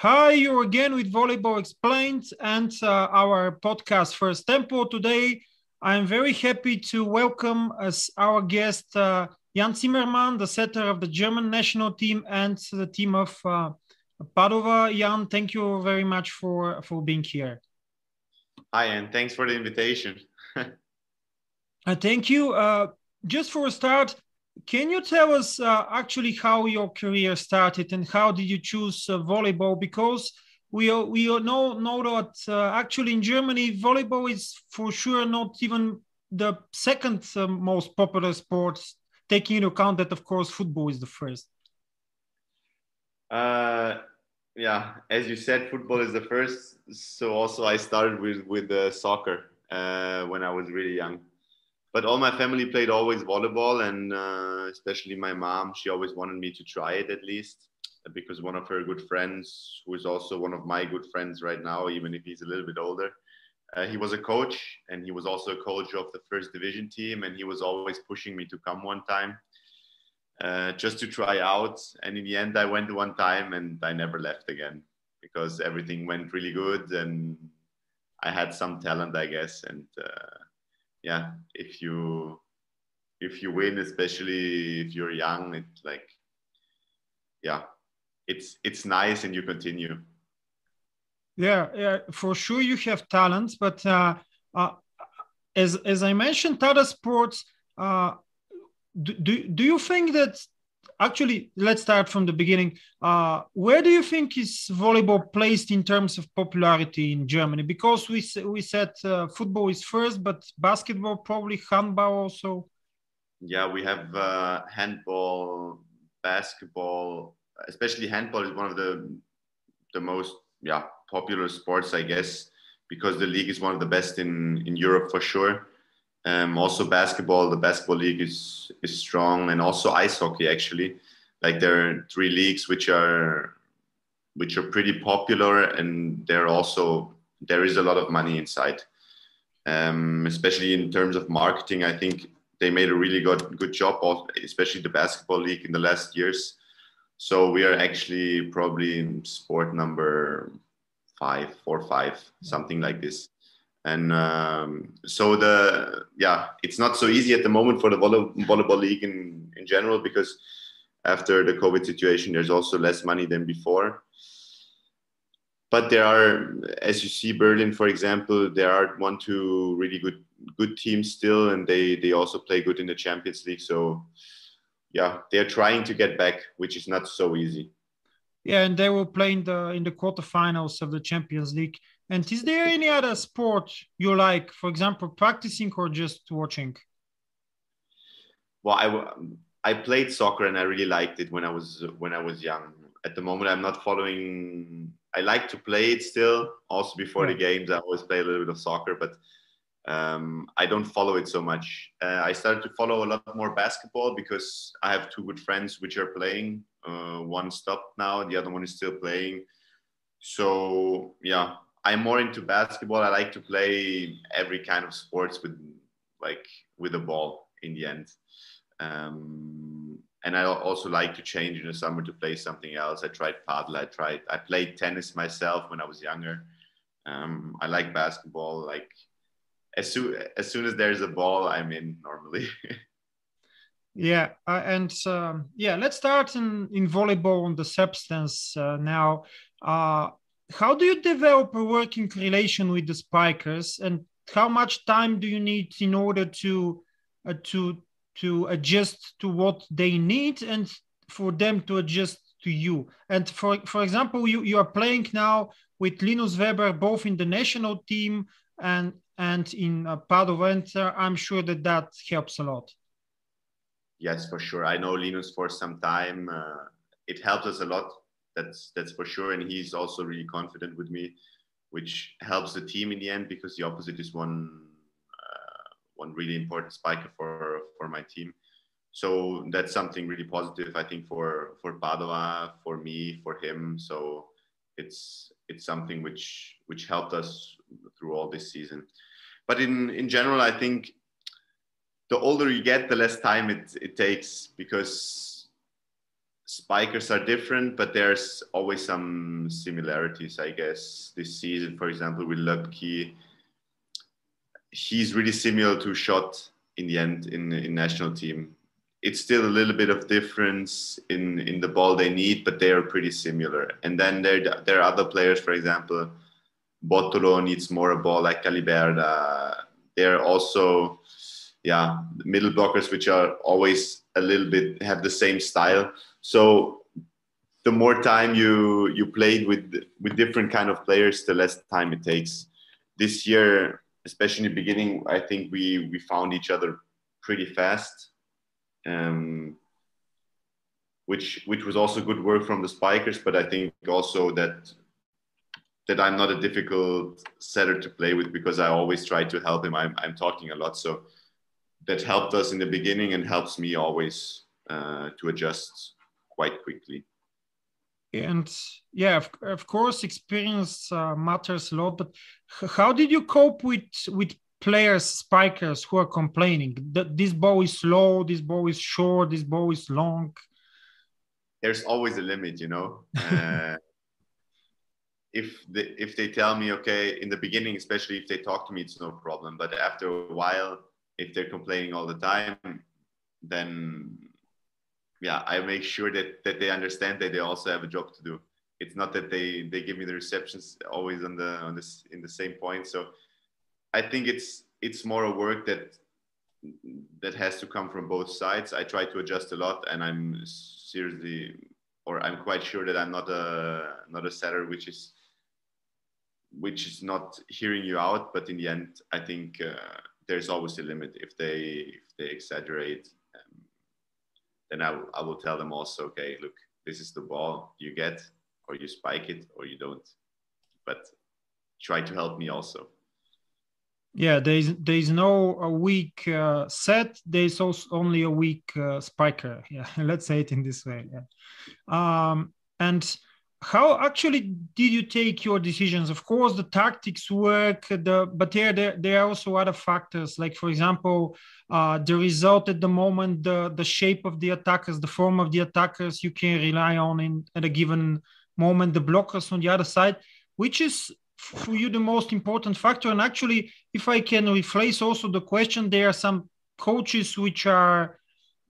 Hi, you're again with Volleyball Explained and uh, our podcast First Tempo. Today, I'm very happy to welcome as our guest uh, Jan Zimmermann, the setter of the German national team and the team of uh, Padova. Jan, thank you very much for, for being here. Hi, and thanks for the invitation. Uh, thank you. Uh, just for a start, can you tell us uh, actually how your career started and how did you choose uh, volleyball? Because we we know know that uh, actually in Germany volleyball is for sure not even the second uh, most popular sport, taking into account that of course football is the first. Uh, yeah, as you said, football is the first. So also I started with with uh, soccer when I was really young but all my family played always volleyball and uh, especially my mom she always wanted me to try it at least because one of her good friends who is also one of my good friends right now even if he's a little bit older uh, he was a coach and he was also a coach of the first division team and he was always pushing me to come one time uh, just to try out. And in the end i went one time and i never left again because everything went really good and i had some talent i guess and uh, yeah, if you if you win, especially if you're young, it's like yeah, it's it's nice and you continue. Yeah, yeah, for sure you have talents, but uh, uh, as as I mentioned, other sports. Uh, do, do, do you think that actually let's start from the beginning. Uh, where do you think is volleyball placed in terms of popularity in germany? Because we we said uh, football is first but basketball probably handball also. Yeah we have uh, handball basketball especially handball is one of the the most yeah popular sports i guess because the league is one of the best in in europe for sure um, also basketball, the basketball league is is strong, and also ice hockey. Actually, like there are three leagues which are which are pretty popular, and there also there is a lot of money inside. Um, especially in terms of marketing, I think they made a really good good job, of, especially the basketball league in the last years. So we are actually probably in sport number five, four, five, something like this and um, so the yeah it's not so easy at the moment for the volley, volleyball league in in general because after the covid situation there's also less money than before. But there are as you see berlin for example there are one two really good good teams still and they they also play good in the champions league. So yeah they're trying to get back which is not so easy. Yeah and they will play in the in the quarterfinals of the champions league and is there any other sport you like, for example, practicing or just watching? Well, I, I played soccer and I really liked it when I was when I was young. At the moment, I'm not following. I like to play it still. Also, before yeah. the games, I always play a little bit of soccer, but um, I don't follow it so much. Uh, I started to follow a lot more basketball because I have two good friends which are playing. Uh, one stopped now, the other one is still playing. So yeah, I'm more into basketball. I like to play every kind of sports with like with a ball in the end. Um, and I also like to change in the summer to play something else. I tried paddle. I tried. I played tennis myself when I was younger. Um, I like basketball. Like as soon as soon as there's a ball, I'm in normally. yeah, uh, and um, yeah, let's start in in volleyball on the substance uh, now. Uh, how do you develop a working relation with the spikers? And how much time do you need in order to uh, to to adjust to what they need and for them to adjust to you? And for for example you you are playing now with Linus Weber both in the national team and and in uh, Padova and I'm sure that that helps a lot. Yes for sure. I know Linus for some time. Uh, it helps us a lot that's that's for sure. And he's also really confident with me, which helps the team in the end because the opposite is one uh, one really important spiker for for my team. So that's something really positive, I think, for for Padova, for me, for him. So it's it's something which which helped us through all this season. But in in general, I think the older you get, the less time it, it takes because spikers are different, but there's always some similarities, I guess. This season, for example, with Loeppky, he's really similar to Schott in the end in in national team. It's still a little bit of difference in in the ball they need, but they are pretty similar. And then there there are other players, for example, Bottolo needs more a ball like Kaliberda. They're also yeah middle blockers which are always a little bit have the same style. So the more time you you played with with different kind of players, the less time it takes. This year especially in the beginning, I think we we found each other pretty fast, um, which which was also good work from the spikers. But I think also that that I'm not a difficult setter to play with because I always try to help him. I'm I'm talking a lot, so that helped us in the beginning and helps me always uh, to adjust quite quickly. And yeah of, of course experience uh, matters a lot but how did you cope with with players spikers who are complaining? That this ball is slow this ball is short this ball is long. There's always a limit you know? Uh, if if they tell me okay in the beginning especially if they talk to me it's no problem but after a while if they're complaining all the time then yeah, I make sure that that they understand that they also have a job to do. It's not that they they give me the receptions always on the on this in the same point. So I think it's it's more a work that that has to come from both sides. I try to adjust a lot, and I'm seriously, or I'm quite sure that I'm not a not a setter which is which is not hearing you out. But in the end, I think uh, there's always a limit if they if they exaggerate then I, I will tell them also, okay, look, this is the ball you get, or you spike it, or you don't. But try to help me also. Yeah, there's there's no a weak uh, set. There's also only a weak uh, spiker. Yeah, let's say it in this way. Yeah, um, and how actually did you take your decisions? Of course the tactics work the but there there, there are also other factors. Like for example uh, the result at the moment the the shape of the attackers the form of the attackers you can rely on in at a given moment the blockers on the other side which is for you the most important factor. And actually if i can rephrase also the question there are some coaches which are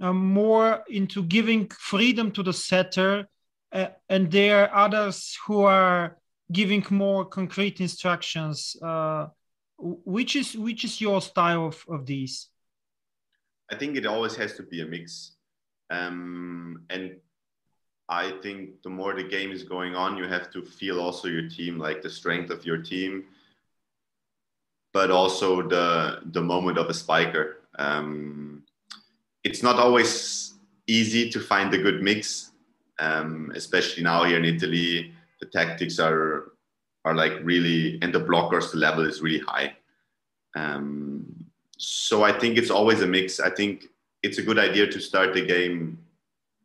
uh, more into giving freedom to the setter uh, and there are others who are giving more concrete instructions. Uh, which is which is your style of, of these? I think it always has to be a mix, um, and I think the more the game is going on, you have to feel also your team, like the strength of your team, but also the the moment of a spiker. Um, it's not always easy to find a good mix um, especially now here in Italy, the tactics are are like really, and the blockers the level is really high. Um, so I think it's always a mix. I think it's a good idea to start the game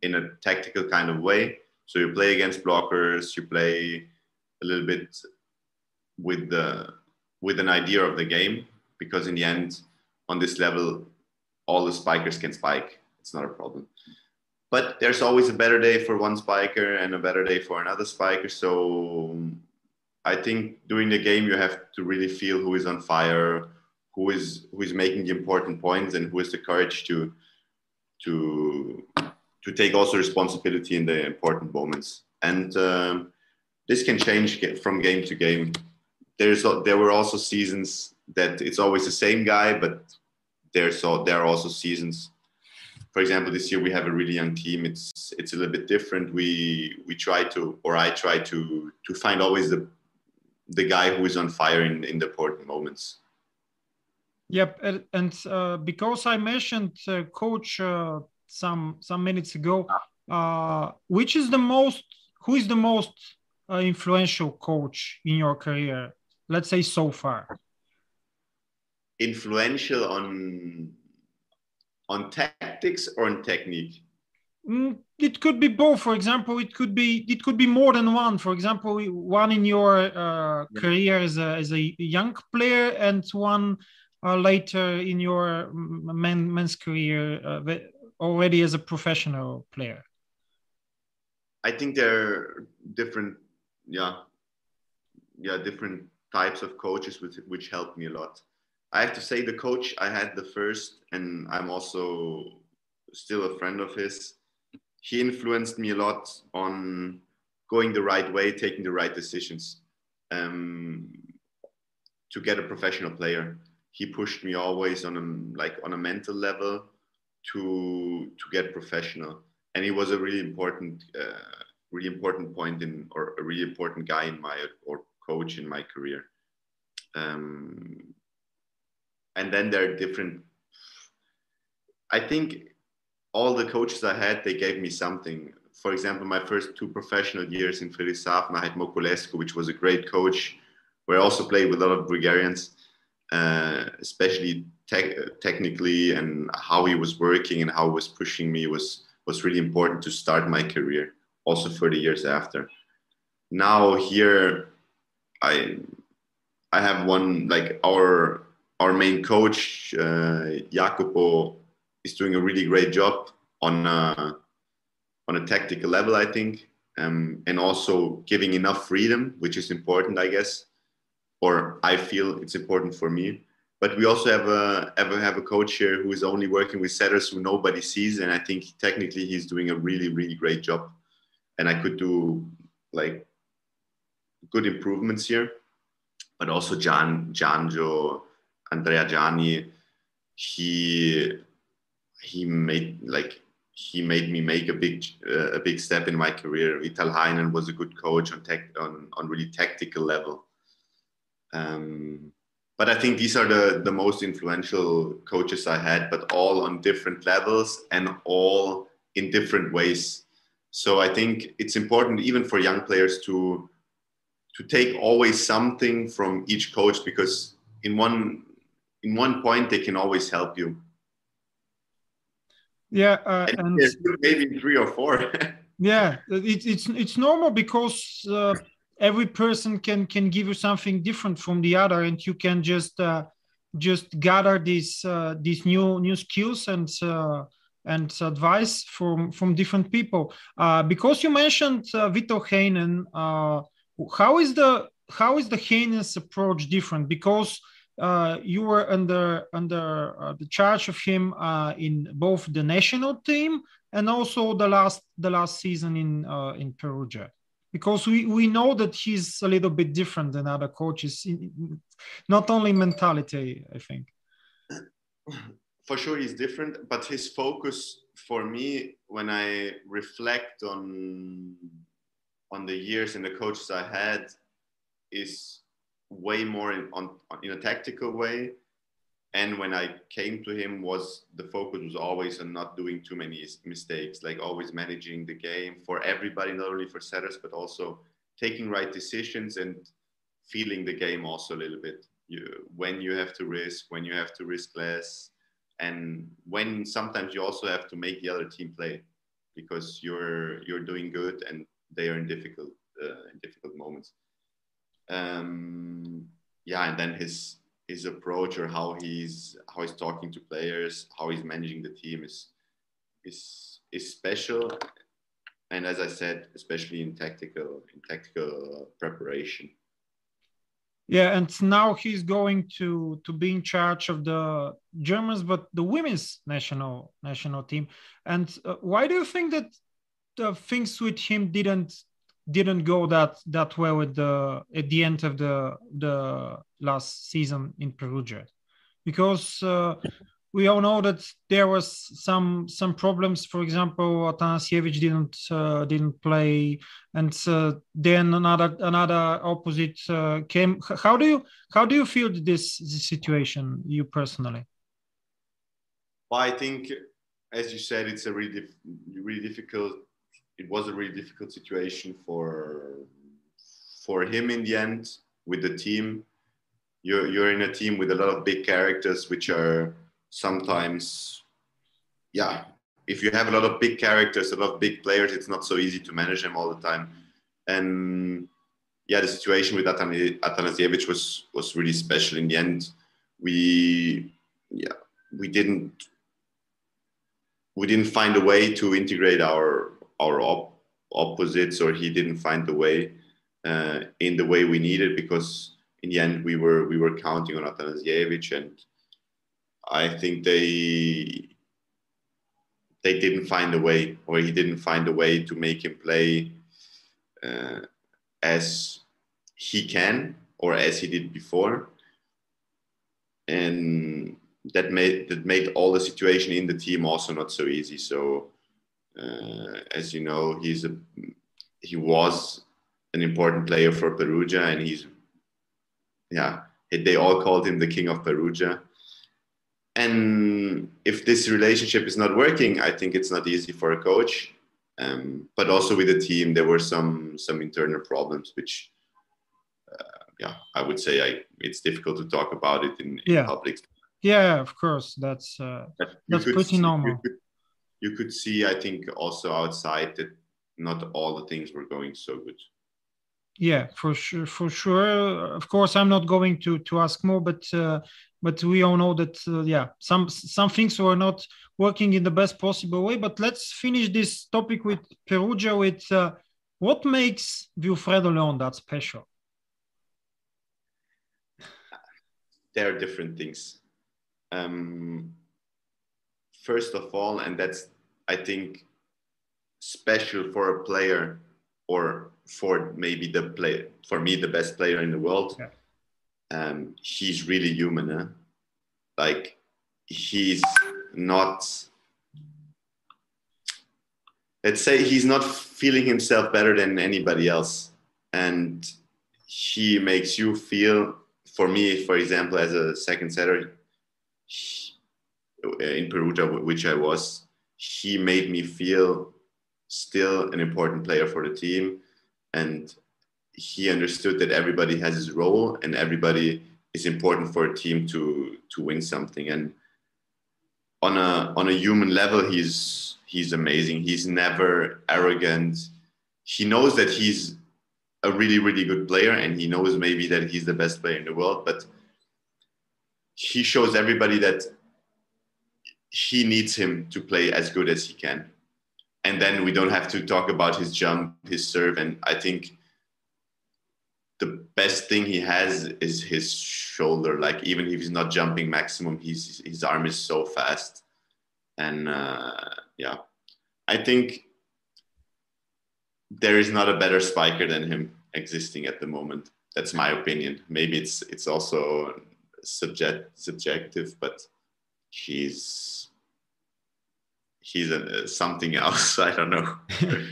in a tactical kind of way. So you play against blockers, you play a little bit with the with an idea of the game, because in the end, on this level, all the spikers can spike. It's not a problem but there's always a better day for one spiker and a better day for another spiker. So I think during the game you have to really feel who is on fire, who is who is making the important points, and who has the courage to to to take also responsibility in the important moments. And um, this can change from game to game. There's there were also seasons that it's always the same guy, but there's there are also seasons for example, this year we have a really young team. It's it's a little bit different. We we try to, or I try to to find always the the guy who is on fire in in the important moments. Yep, and uh, because I mentioned uh, coach uh, some some minutes ago, uh, which is the most who is the most uh, influential coach in your career? Let's say so far. Influential on on tactics or on technique? Mm, it could be both. For example, it could be it could be more than one. For example, one in your uh, career as a, as a young player, and one uh, later in your men, men's career uh, already as a professional player. I think there are different, yeah, yeah, different types of coaches which which helped me a lot. I have to say the coach I had the first, and I'm also still a friend of his. He influenced me a lot on going the right way, taking the right decisions um, to get a professional player. He pushed me always on a, like on a mental level to to get professional, and he was a really important, uh, really important point in or a really important guy in my or coach in my career. Um, and then there are different. I think all the coaches I had, they gave me something. For example, my first two professional years in Friedrichshafen, I had Moculescu, which was a great coach, where I also played with a lot of Bulgarians, uh, especially te- technically and how he was working and how he was pushing me was was really important to start my career, also for the years after. Now here, I I have one like our our main coach uh, Jacopo is doing a really great job on a, on a tactical level, I think, um, and also giving enough freedom, which is important, I guess, or I feel it's important for me. But we also have a ever have a coach here who is only working with setters who nobody sees, and I think technically he's doing a really really great job, and I could do like good improvements here. But also Gian Gianjo, Andrea Giani, he he made like he made me make a big uh, a big step in my career. Vital Heynen was a good coach on tech on, on really tactical level. Um, but I think these are the the most influential coaches I had, but all on different levels and all in different ways. So I think it's important even for young players to to take always something from each coach because in one in one point they can always help you yeah, uh, and maybe three or four. yeah, it, it's it's normal because uh, every person can can give you something different from the other, and you can just uh, just gather these uh, these new new skills and uh, and advice from from different people. Uh, because you mentioned uh, Vito Heynen, how is the how is the Heynen's approach different? Because uh, you were under under uh, the charge of him uh, in both the national team and also the last the last season in uh, in Perugia, because we we know that he's a little bit different than other coaches, not only mentality. I think. For sure, he's different, but his focus for me, when I reflect on on the years and the coaches I had, is way more in, on, in a tactical way. And when I came to him, was the focus was always on not doing too many mistakes, like always managing the game for everybody, not only for setters, but also taking right decisions and feeling the game also a little bit. You, when you have to risk, when you have to risk less, and when sometimes you also have to make the other team play because you're you're doing good and they are in difficult uh, in difficult moments um, yeah, and then his his approach or how he's how he's talking to players, how he's managing the team is is is special. And as I said, especially in tactical in tactical preparation. Yeah, and now he's going to to be in charge of the Germans, but the women's national national team. And uh, why do you think that the things with him didn't didn't go that that well at the at the end of the the last season in Perugia, because uh, we all know that there was some some problems. For example, Atanasijević didn't uh, didn't play, and uh, then another another opposite uh, came. How do you how do you feel this, this situation, you personally? Well, I think, as you said, it's a really really difficult it was a really difficult situation for for him in the end with the team. You're you're in a team with a lot of big characters, which are sometimes, yeah. If you have a lot of big characters, a lot of big players, it's not so easy to manage them all the time. And yeah, the situation with Atanasijević was was really special in the end. We yeah we didn't we didn't find a way to integrate our our op- opposites or he didn't find the way uh, in the way we needed because in the end we were we were counting on Atanasijević and I think they they didn't find a way or he didn't find a way to make him play uh, as he can or as he did before. And that made that made all the situation in the team also not so easy. So as you know he's a he was an important player for Perugia and he's yeah they all called him the king of Perugia. And if this relationship is not working i think it's not easy for a coach. Um, but also with the team there were some some internal problems which uh, yeah i would say I, it's difficult to talk about it in, in yeah. public. Yeah of course. That's uh, that's pretty see, normal. you could, you could see i think also outside that not all the things were going so good. Yeah for sure for sure. Of course i'm not going to to ask more but uh, but we all know that uh, yeah some some things were not working in the best possible way. But let's finish this topic with perugia with uh, what makes wilfredo leon that special? There are different things. Um, first of all and that's i think special for a player or for maybe the play for me the best player in the world yeah. um, he's really human huh? like he's not let's say he's not feeling himself better than anybody else and he makes you feel for me for example as a second setter Uh, in perugia which i was he made me feel still an important player for the team. And he understood that everybody has his role and everybody is important for a team to to win something. And on a on a human level he's he's amazing. He's never arrogant. He knows that he's a really really good player and he knows maybe that he's the best player in the world but he shows everybody that he needs him to play as good as he can and then we don't have to talk about his jump, his serve, and I think the best thing he has is his shoulder. Like even if he's not jumping maximum, his his arm is so fast, and uh, yeah, I think there is not a better spiker than him existing at the moment. That's my opinion. Maybe it's it's also subject subjective, but he's he's a, something else. I don't know.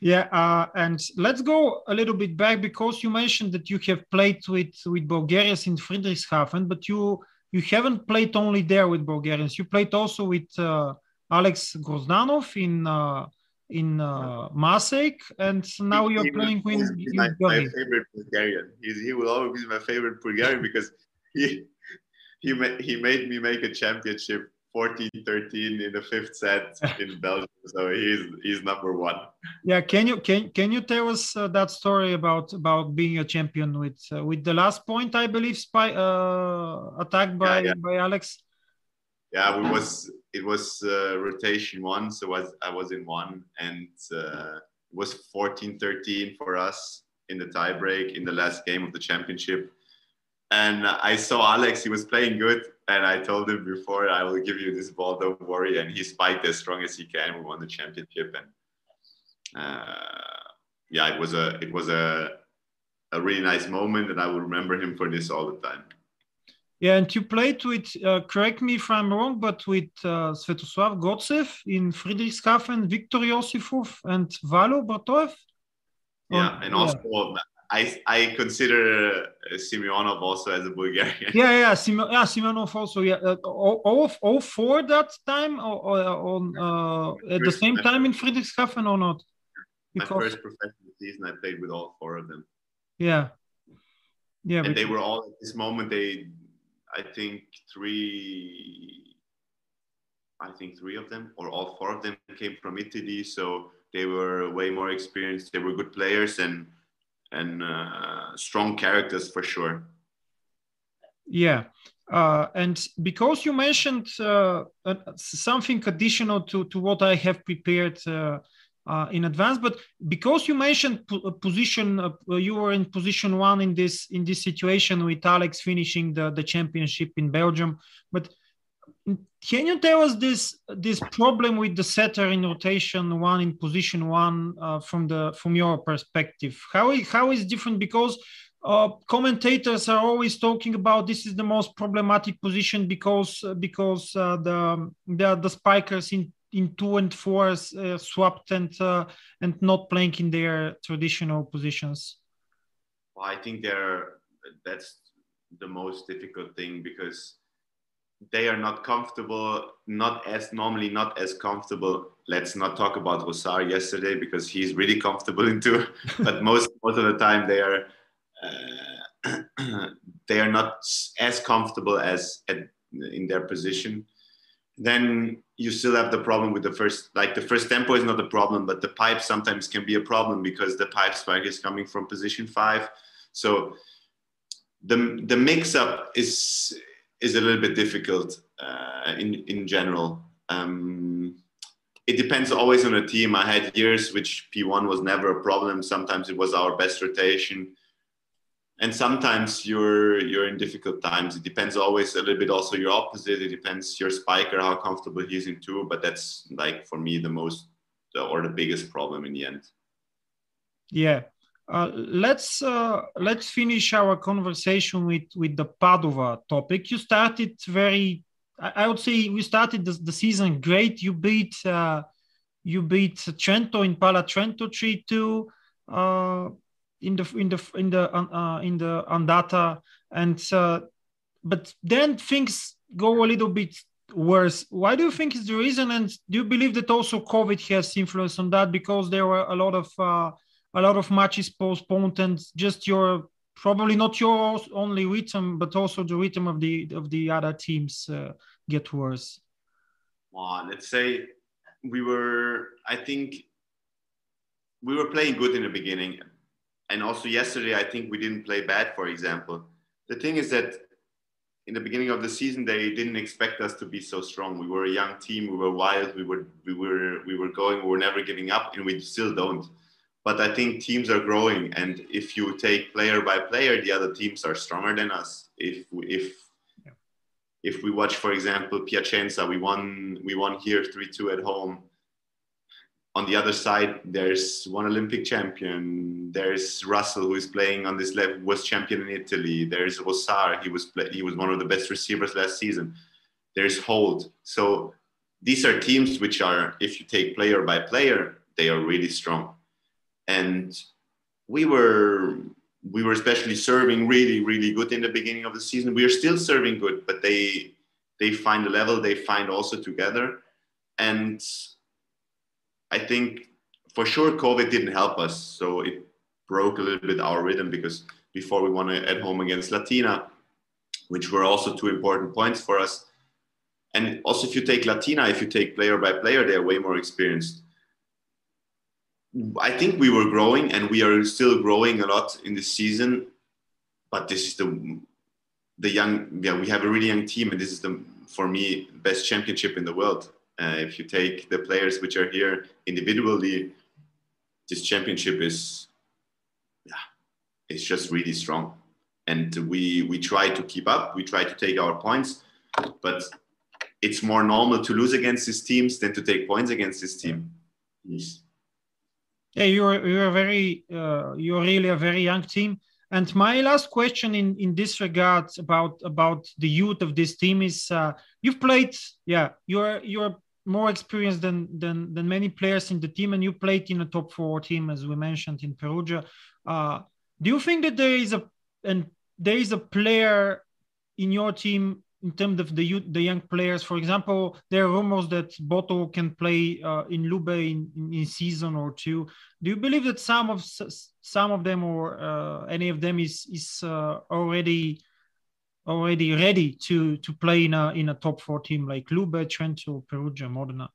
yeah, uh, and let's go a little bit back because you mentioned that you have played with with Bulgarians in Friedrichshafen, but you you haven't played only there with Bulgarians. You played also with uh, Alex Grozdanov in uh, in uh, and now you're he playing with. He's my, my, favorite Bulgarian. He's, he will always be my favorite Bulgarian because he he ma- he made me make a championship 14-13 in the fifth set in Belgium. So he's he's number one. Yeah, can you can can you tell us uh, that story about about being a champion with uh, with the last point I believe spy uh, attacked by yeah, yeah. by Alex. Yeah, it was it was uh, rotation one, so was I was in one, and uh, it was 14-13 for us in the tiebreak in the last game of the championship. And I saw Alex; he was playing good, and I told him before, I will give you this ball, don't worry. And he spiked as strong as he can. We won the championship, and uh, yeah, it was a it was a a really nice moment, and I will remember him for this all the time. Yeah, and you played with, uh, correct me if I'm wrong, but with uh, Svetoslav Gotsev in Friedrichshafen, Viktor Yosifov, and Valo Bratoev. Yeah, and also yeah. I I consider uh, Simeonov also as a Bulgarian. Yeah, yeah, Sim- yeah, Simeonov also. Yeah, uh, all, all, all four that time, or, or on uh, at the same time in Friedrichshafen or not? Because... My first professional season, I played with all four of them. Yeah, yeah, and they were all at this moment. They, I think three, I think three of them or all four of them came from Italy, so they were way more experienced. They were good players and and uh, strong characters for sure. Yeah. Uh, and because you mentioned uh, something additional to, to what I have prepared, uh, uh, in advance. But because you mentioned p- position, uh, you were in position one in this in this situation with Alex finishing the the championship in Belgium. But can you tell us this this problem with the setter in rotation one in position one uh, from the from your perspective? How how is different because uh, commentators are always talking about this is the most problematic position because because uh, the, the the spikers in in two and four uh, swapped and uh, and not playing in their traditional positions. Well, I think they're that's the most difficult thing because they are not comfortable, not as normally not as comfortable. Let's not talk about Rossard yesterday because he's really comfortable in two, but most most of the time they are uh, they are not as comfortable as at, in their position. Then you still have the problem with the first, like the first tempo is not a problem, but the pipe sometimes can be a problem because the pipe spike is coming from position five. So the the mix up is is a little bit difficult uh, in in general. Um, it depends always on the team. I had years which P1 was never a problem. Sometimes it was our best rotation, and sometimes you're you're in difficult times. It depends always a little bit also your opposite. It depends your spiker how comfortable he's in too. But that's like for me the most or the biggest problem in the end. Yeah, uh, let's uh, let's finish our conversation with with the Padova topic. You started very, I, would say, we started the, the season great. You beat uh, you beat Trento in Pala Trento three two uh, in the in the in the uh, in the Andata, and but then things go a little bit worse. Why do you think is the reason? And do you believe that also COVID has influence on that? Because there were a lot of a lot of matches postponed and just your probably not your only rhythm but also the rhythm of the of the other teams uh, get worse. Well let's say we were i think we were playing good in the beginning. And also yesterday i think we didn't play bad for example. The thing is that in the beginning of the season they didn't expect us to be so strong. We were a young team. We were wild. We were we were we were going. We were never giving up and we still don't but I think teams are growing, and if you take player by player, the other teams are stronger than us. If if yeah. if we watch, for example, Piacenza, we won we won here three two at home. On the other side, there's one Olympic champion. There's Russell, who is playing on this level, was champion in Italy. There's Rossard, he was play, he was one of the best receivers last season. There's Holt. So these are teams which are, if you take player by player, they are really strong and we were we were especially serving really really good in the beginning of the season. We are still serving good but they they find a level they find also together. And i think for sure covid didn't help us. So it broke a little bit our rhythm because before we won at home against latina which were also two important points for us. And also if you take latina if you take player by player they're way more experienced I think we were growing and we are still growing a lot in this season. But this is the the young yeah we have a really young team and this is the for me best championship in the world. Uh, if you take the players which are here individually, this championship is yeah it's just really strong. And we we try to keep up. We try to take our points, but it's more normal to lose against these teams than to take points against this team. Yes. Yeah, you're you're very uh, you're really a very young team. And my last question in in this regard about about the youth of this team is uh, you've played yeah you're you're more experienced than than than many players in the team, and you played in a top four team as we mentioned in Perugia. Uh, do you think that there is a and there is a player in your team in terms of the the young players. For example, there are rumors that Boto can play uh, in Lube in, in season or two. Do you believe that some of some of them or uh, any of them is is uh, already already ready to to play in a in a top four team like Lube, Trento, Perugia, Modena?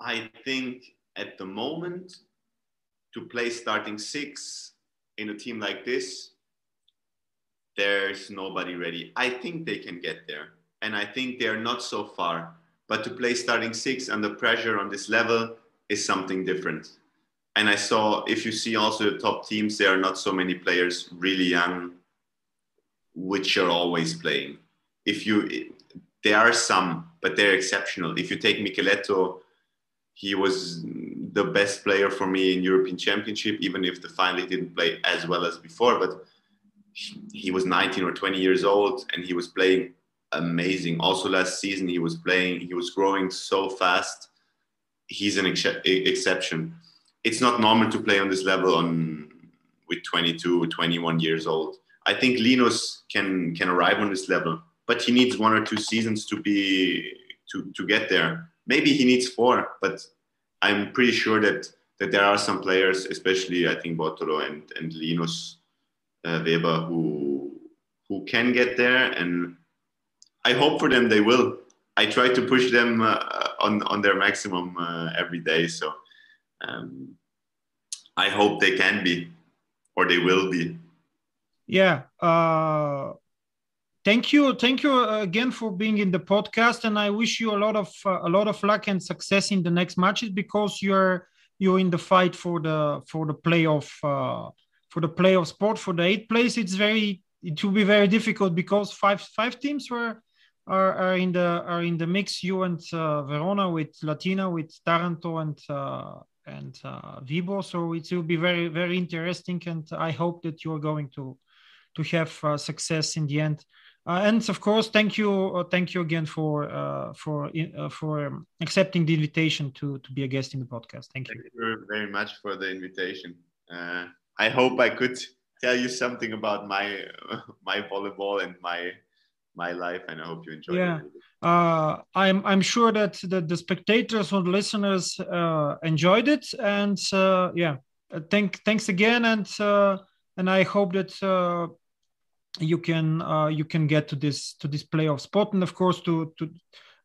I think at the moment to play starting six in a team like this there's nobody ready. I think they can get there. And I think they're not so far. But to play starting six under pressure on this level, is something different. And I saw if you see also the top teams, there are not so many players really young, which are always playing. If you, there are some, but they're exceptional. If you take Michieletto, he was the best player for me in European Championship, even if the final didn't play as well as before. But he was 19 or 20 years old and he was playing amazing. Also, last season he was playing, he was growing so fast. He's an ex- exception. It's not normal to play on this level on with 22, 21 years old. I think Linus can can arrive on this level, but he needs one or two seasons to be to to get there. Maybe he needs four, but I'm pretty sure that that there are some players, especially I think Bottolo and and Linus uh, Weber, who who can get there, and I hope for them they will. I try to push them uh, on on their maximum uh, every day, so um, I hope they can be, or they will be. Yeah. Uh, thank you, thank you again for being in the podcast, and I wish you a lot of uh, a lot of luck and success in the next matches because you're you're in the fight for the for the playoff uh, for the playoff spot for the eighth place. It's very it will be very difficult because five five teams were are, are in the are in the mix. You and uh, Verona with Latina, with Taranto and uh, and uh, Vibo. So it will be very very interesting, and I hope that you are going to to have uh, success in the end. Uh, and of course, thank you, uh, thank you again for uh, for uh, for um, accepting the invitation to to be a guest in the podcast. Thank you. Thank you very much for the invitation. Uh, I hope I could tell you something about my my volleyball and my my life, and I hope you enjoyed yeah. it. Uh, I'm I'm sure that the, the spectators or the listeners enjoyed it, and yeah, thank thanks again, and and I hope that you can uh, you can get to this to this playoff spot and of course to to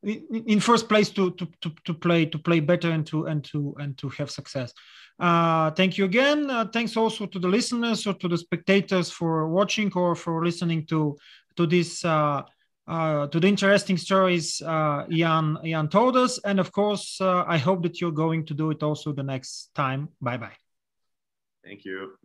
in first place to to to, to play to play better and to and to and to have success uh, thank you again uh, thanks also to the listeners or to the spectators for watching or for listening to to this uh, uh, to the interesting stories uh, Jan Jan told us, and of course, uh, I hope that you're going to do it also the next time. Bye bye. Thank you.